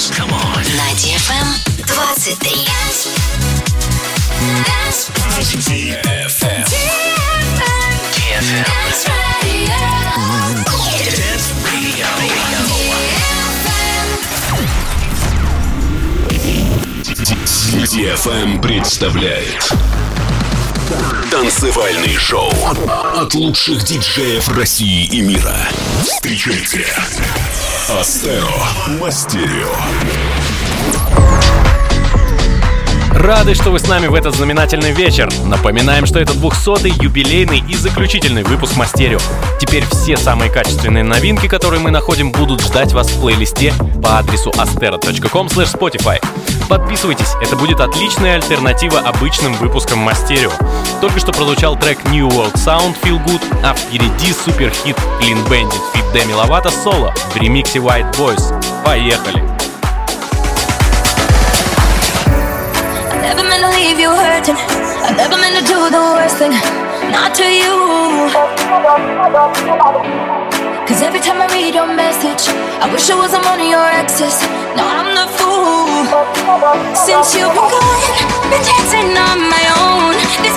Dance. Come on. На DFM 23. Dance. DFM. DFM. DFM. Dance Radio. Dance Radio. DFM. DFM представляет Танцевальный шоу от лучших диджеев России и мира. Встречайте Астеро Мастерио. Рады, что вы с нами в этот знаменательный вечер. Напоминаем, что это 200-й, юбилейный и заключительный выпуск Мастерио. Теперь все самые качественные новинки, которые мы находим, будут ждать вас в плейлисте по адресу astero.com/slash-spotify. Подписывайтесь, это будет отличная альтернатива обычным выпускам Мастерио. Только что прозвучал трек New World Sound Feel Good, а впереди суперхит Clean Bandit Fit Demi Lovato соло в ремиксе White Boys. Поехали! Never meant to leave you hurting. I never meant to do the worst thing, not to you. Cause every time I read your message, I wish I wasn't one of your exes. Now I'm the fool. Since you've been gone, been dancing on my own. This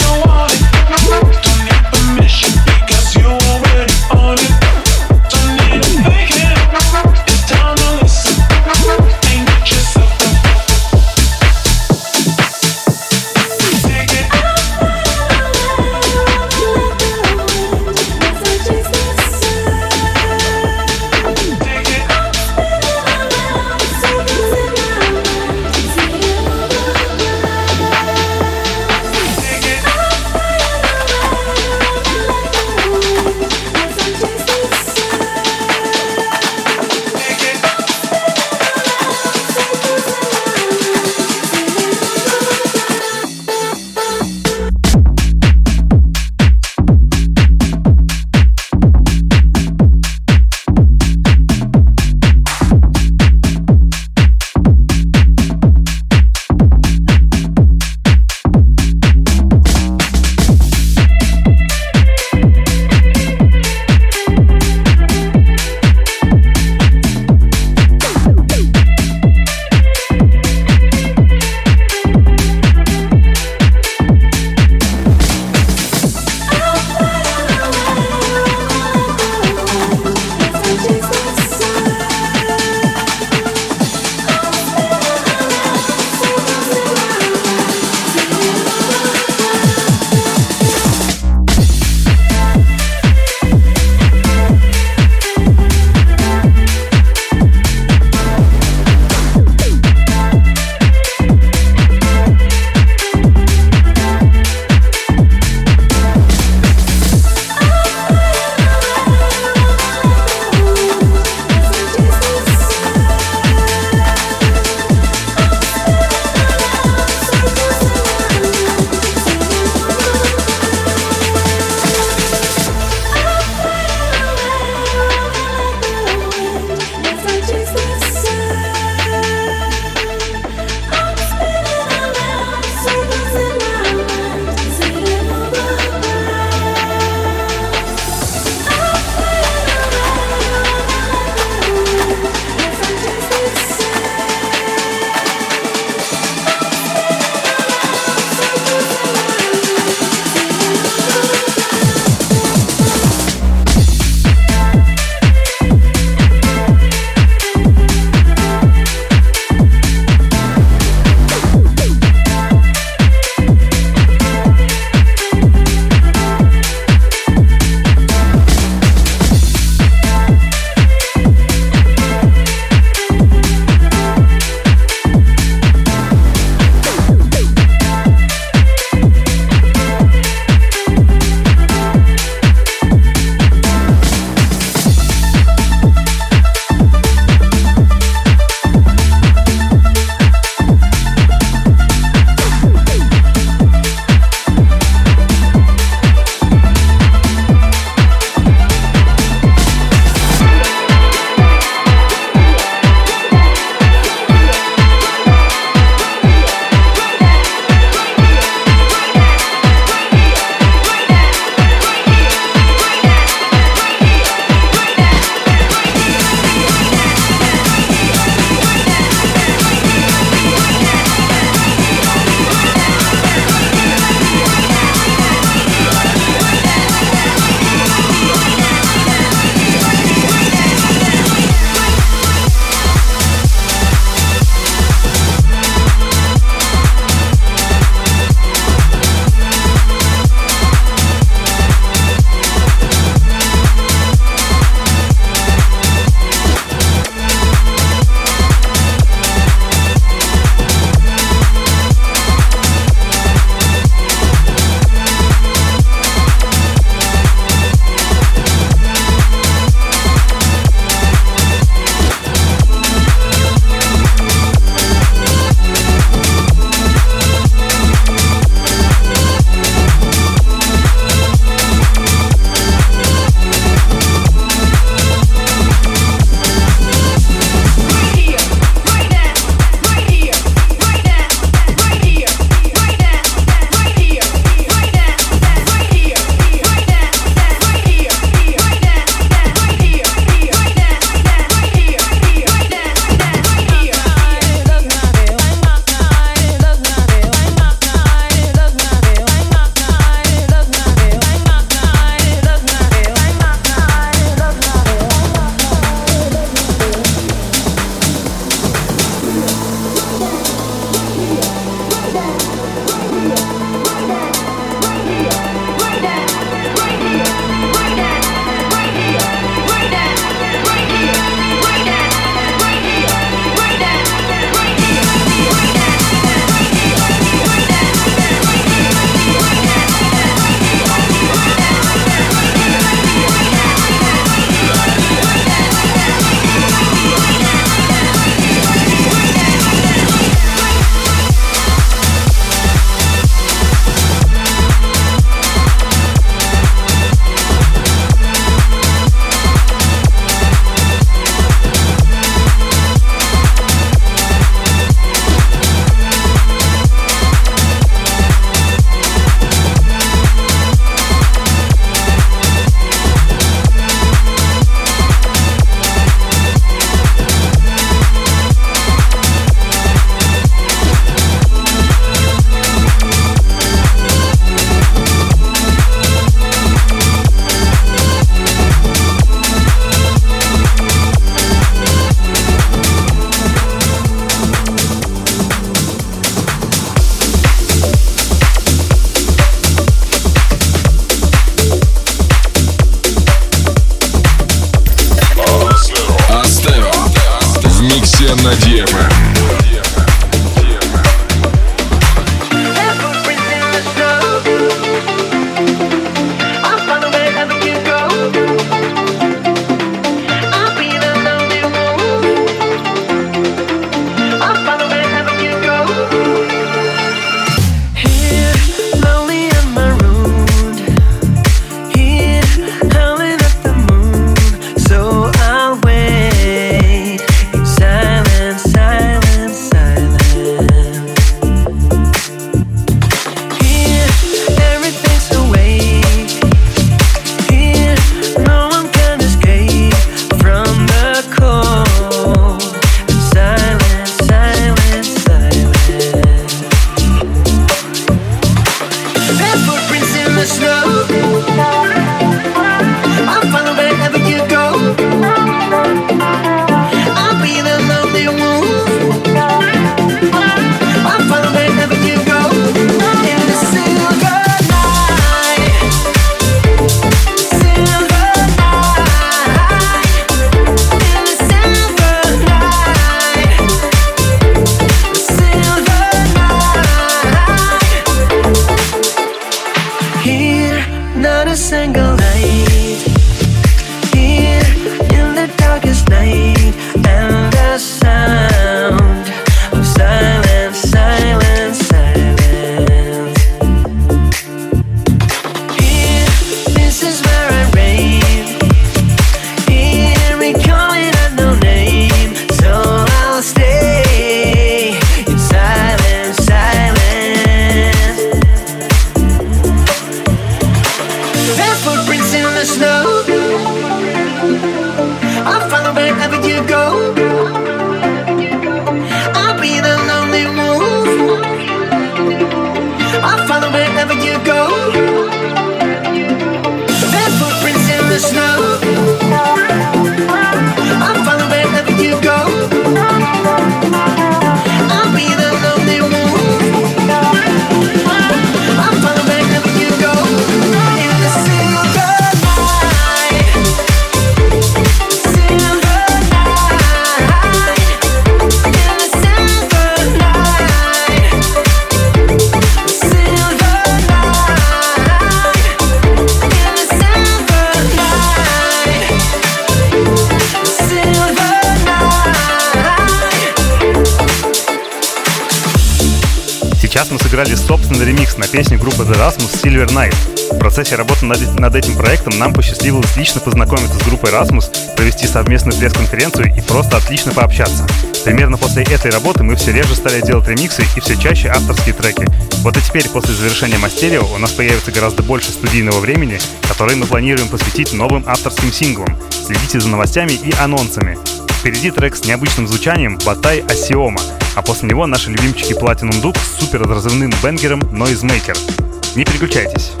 Silver Night. В процессе работы над, этим проектом нам посчастливилось лично познакомиться с группой Rasmus, провести совместную пресс-конференцию и просто отлично пообщаться. Примерно после этой работы мы все реже стали делать ремиксы и все чаще авторские треки. Вот и теперь, после завершения мастерио, у нас появится гораздо больше студийного времени, которое мы планируем посвятить новым авторским синглам. Следите за новостями и анонсами. Впереди трек с необычным звучанием «Батай Асиома», а после него наши любимчики Platinum Duke с супер разрывным бенгером Noisemaker. Не переключайтесь.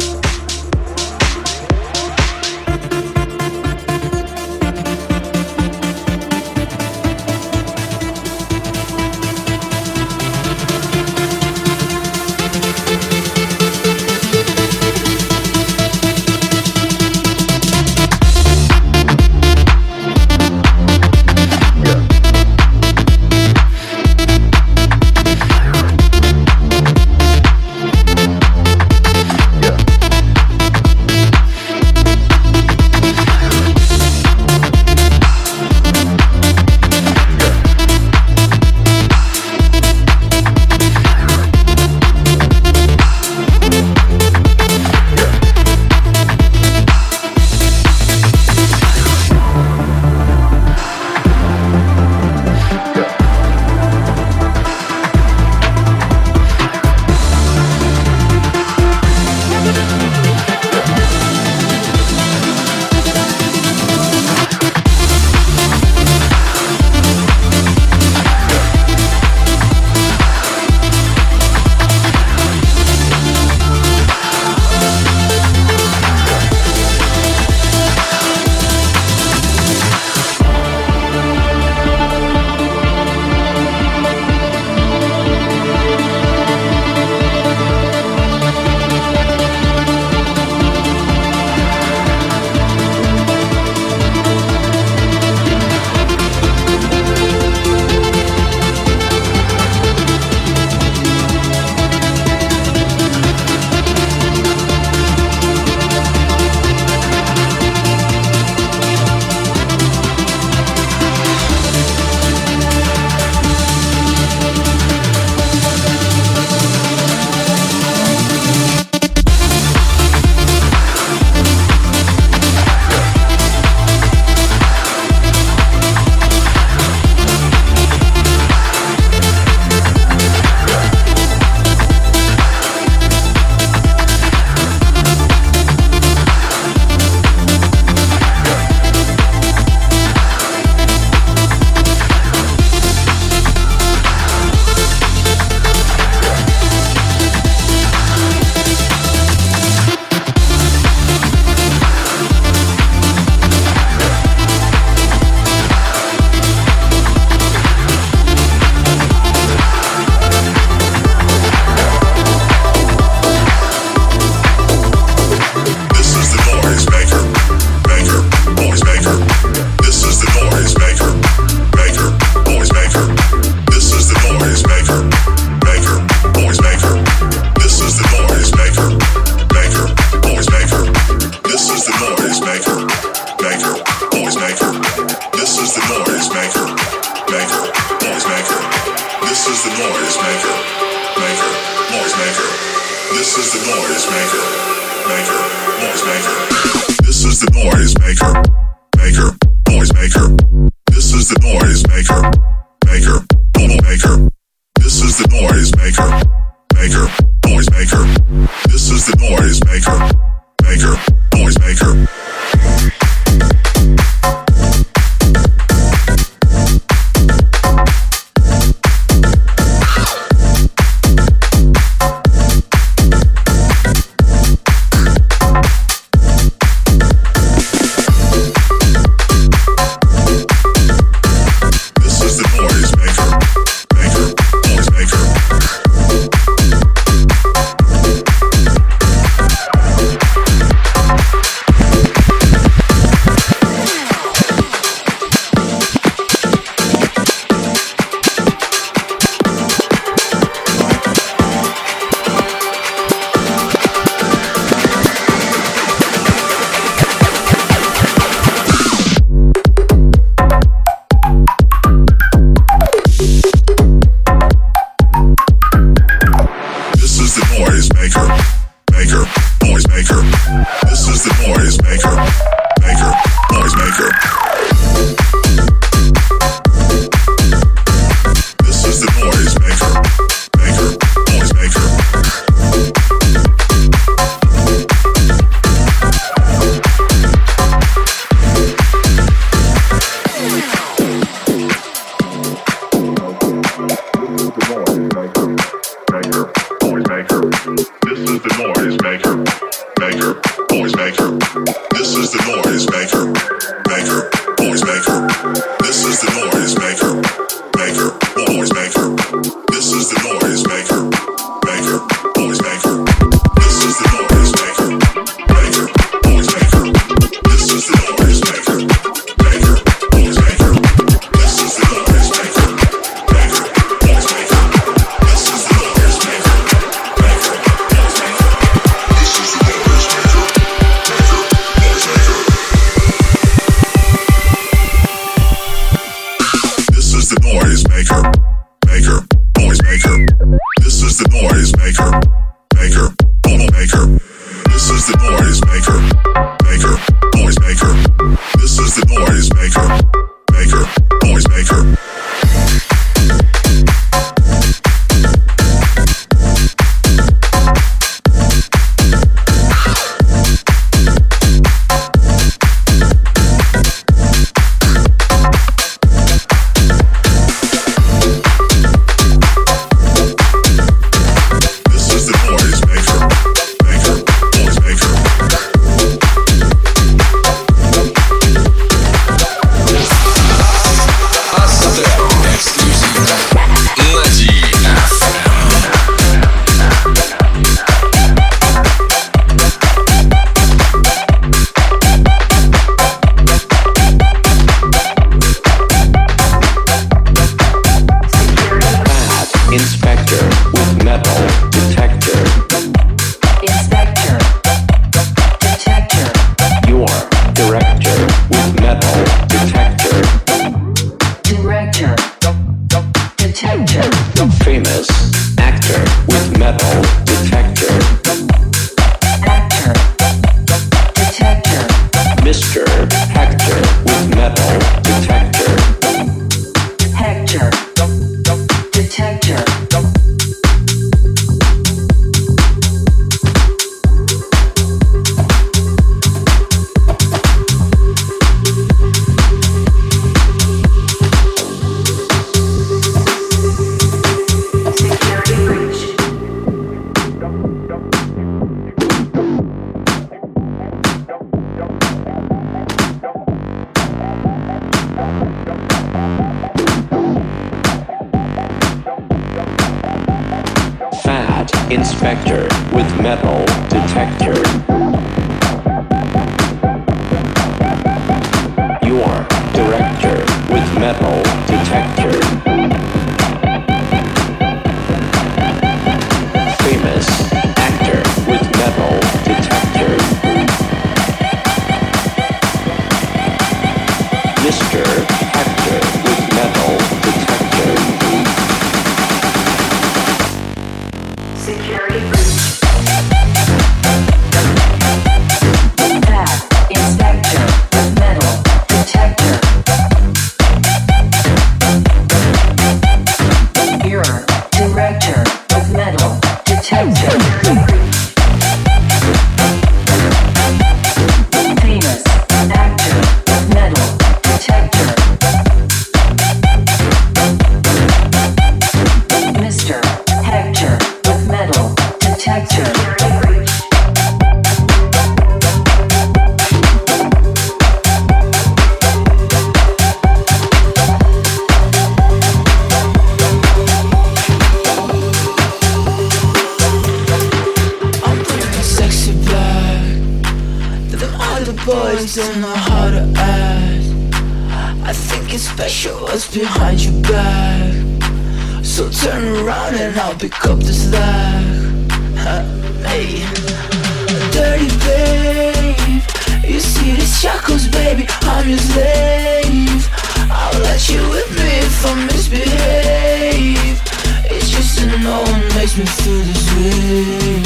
I'll let you me if I misbehave. It's just that no one makes me feel this way,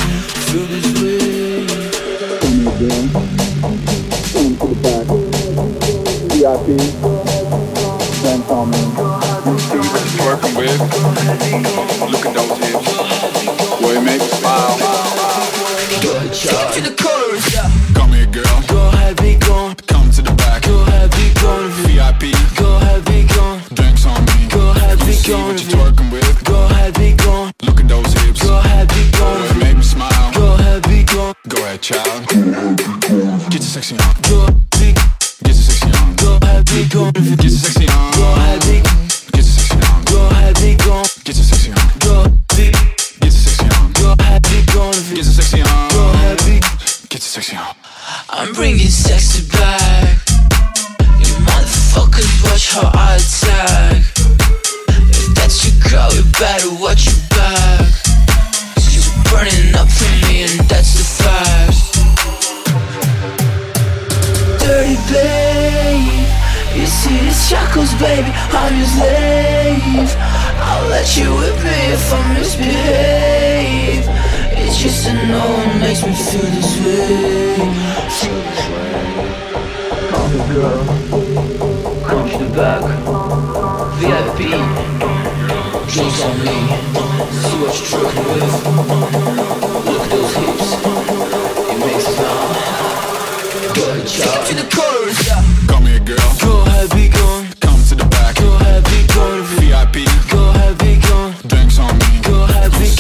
feel this way. Come come to the back. VIP, me. Working with. Smile. Get to the core.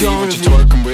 don't. you your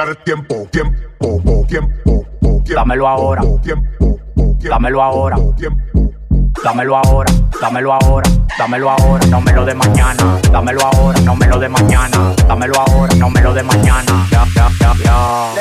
out of tiempo. Tiempo, tiempo, tiempo. Dámelo ahora. Tiempo, Dámelo ahora. tiempo. Dámelo ahora, dámelo ahora, dámelo ahora, no me lo de mañana. Dámelo ahora, no me lo de mañana. Dámelo ahora, no me lo de mañana. Ya, ya, ya, ya.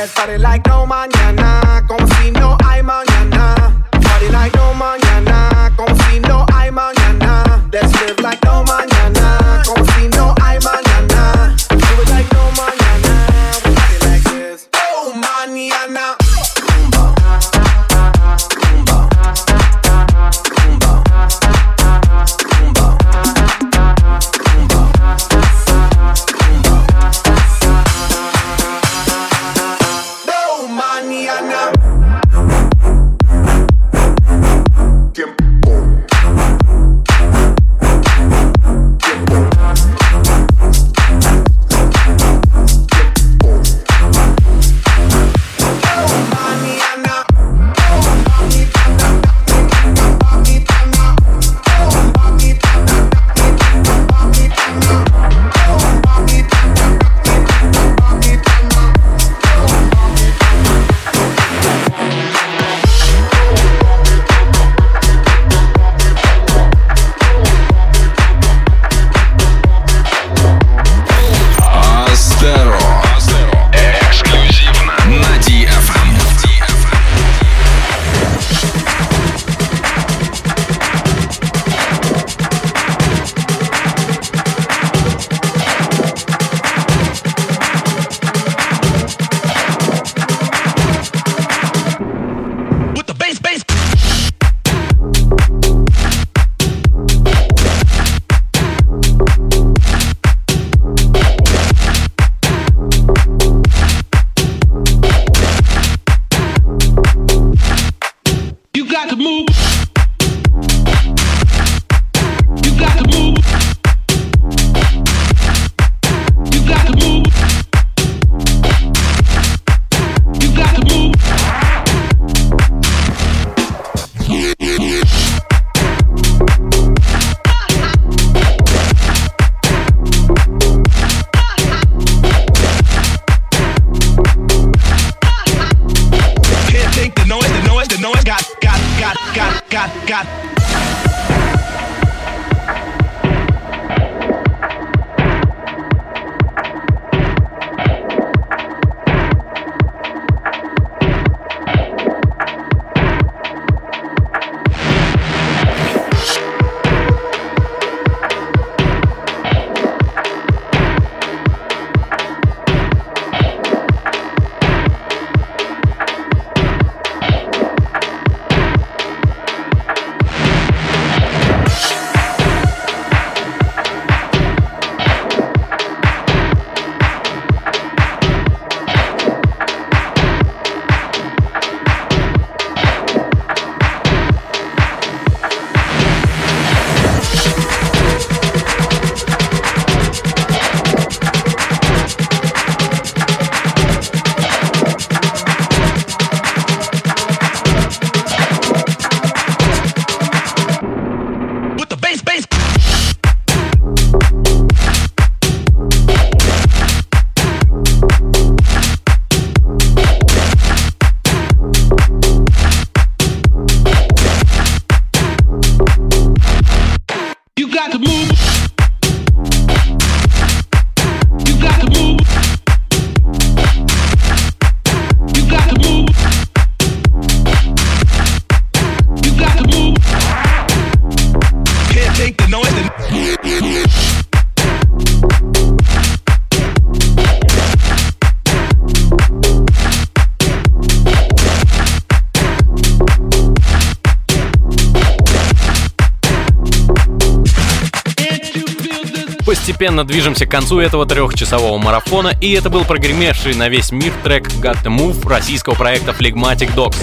Постепенно движемся к концу этого трехчасового марафона, и это был прогремевший на весь мир трек Got the Move российского проекта Phlegmatic Dogs.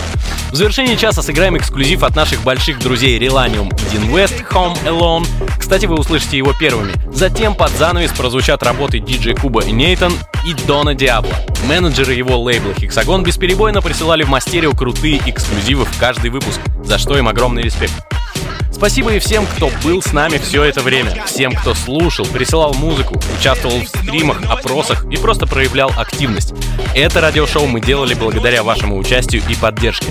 В завершении часа сыграем эксклюзив от наших больших друзей Relanium и Dean West Home Alone, Кстати, вы услышите его первыми. Затем под занавес прозвучат работы диджей Куба и Нейтан и Дона Диабло. Менеджеры его лейбла Hexagon бесперебойно присылали в Мастерио крутые эксклюзивы в каждый выпуск, за что им огромный респект. Спасибо и всем, кто был с нами все это время. Всем, кто слушал, присылал музыку, участвовал в стримах, опросах и просто проявлял активность. Это радиошоу мы делали благодаря вашему участию и поддержке.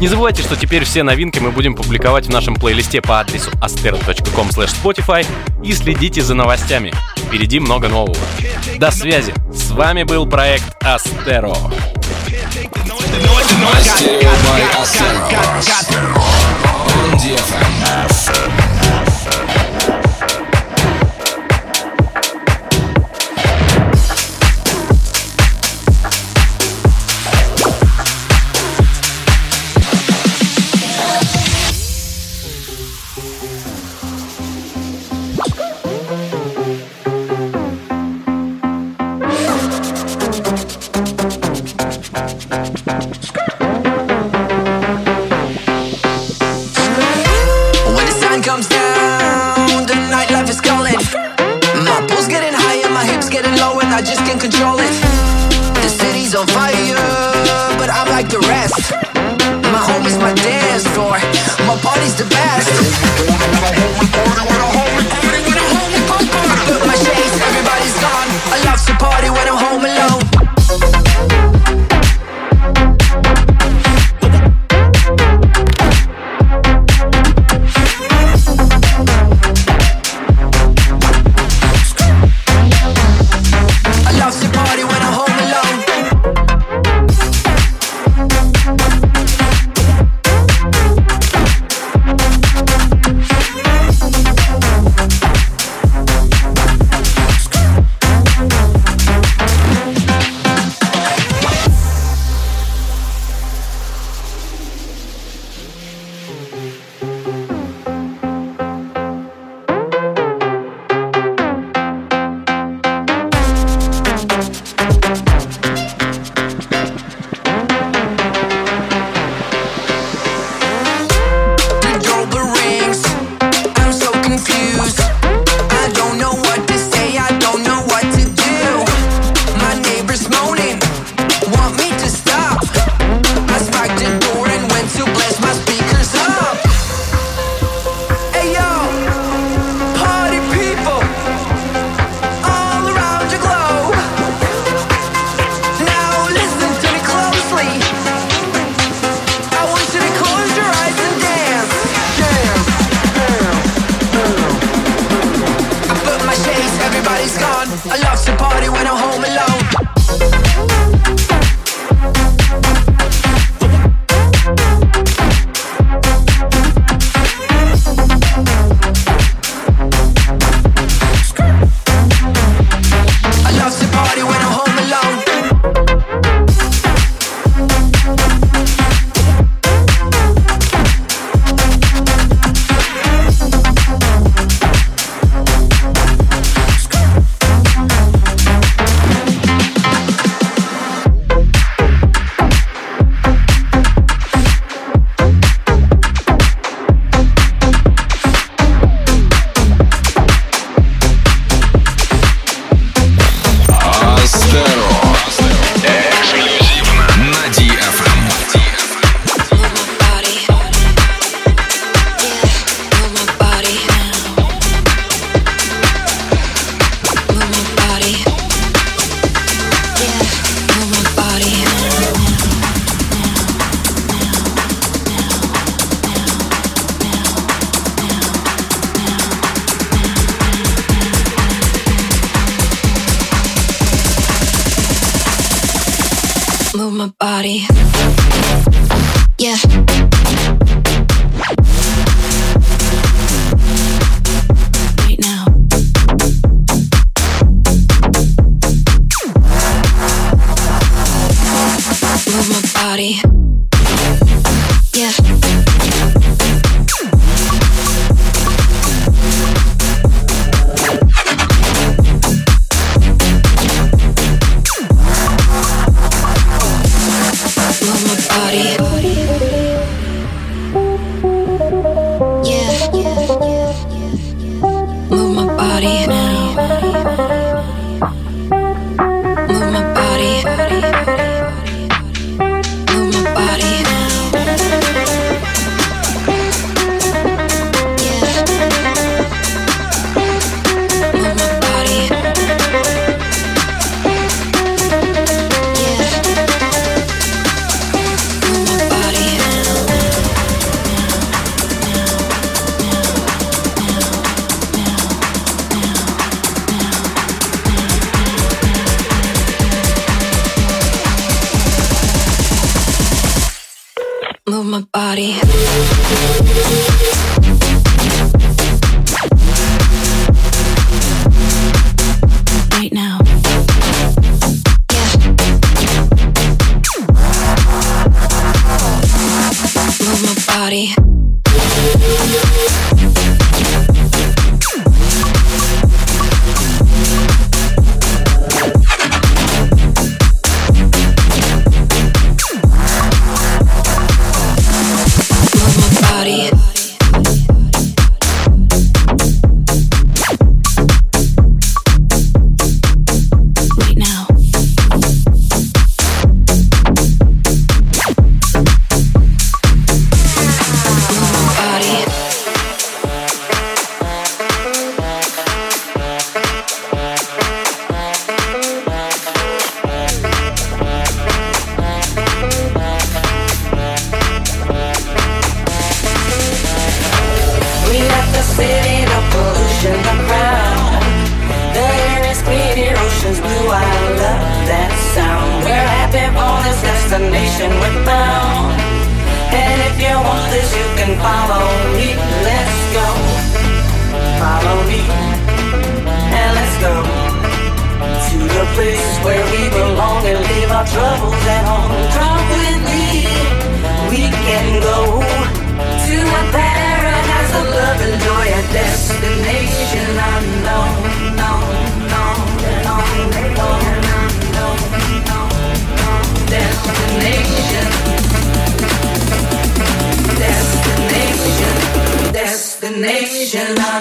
Не забывайте, что теперь все новинки мы будем публиковать в нашем плейлисте по адресу astero.com spotify и следите за новостями. Впереди много нового. До связи. С вами был проект Астеро. Мастерио by Astero. On I just can't control it. The city's on fire, but I'm like the rest. My home is my dance floor, my party's the body. la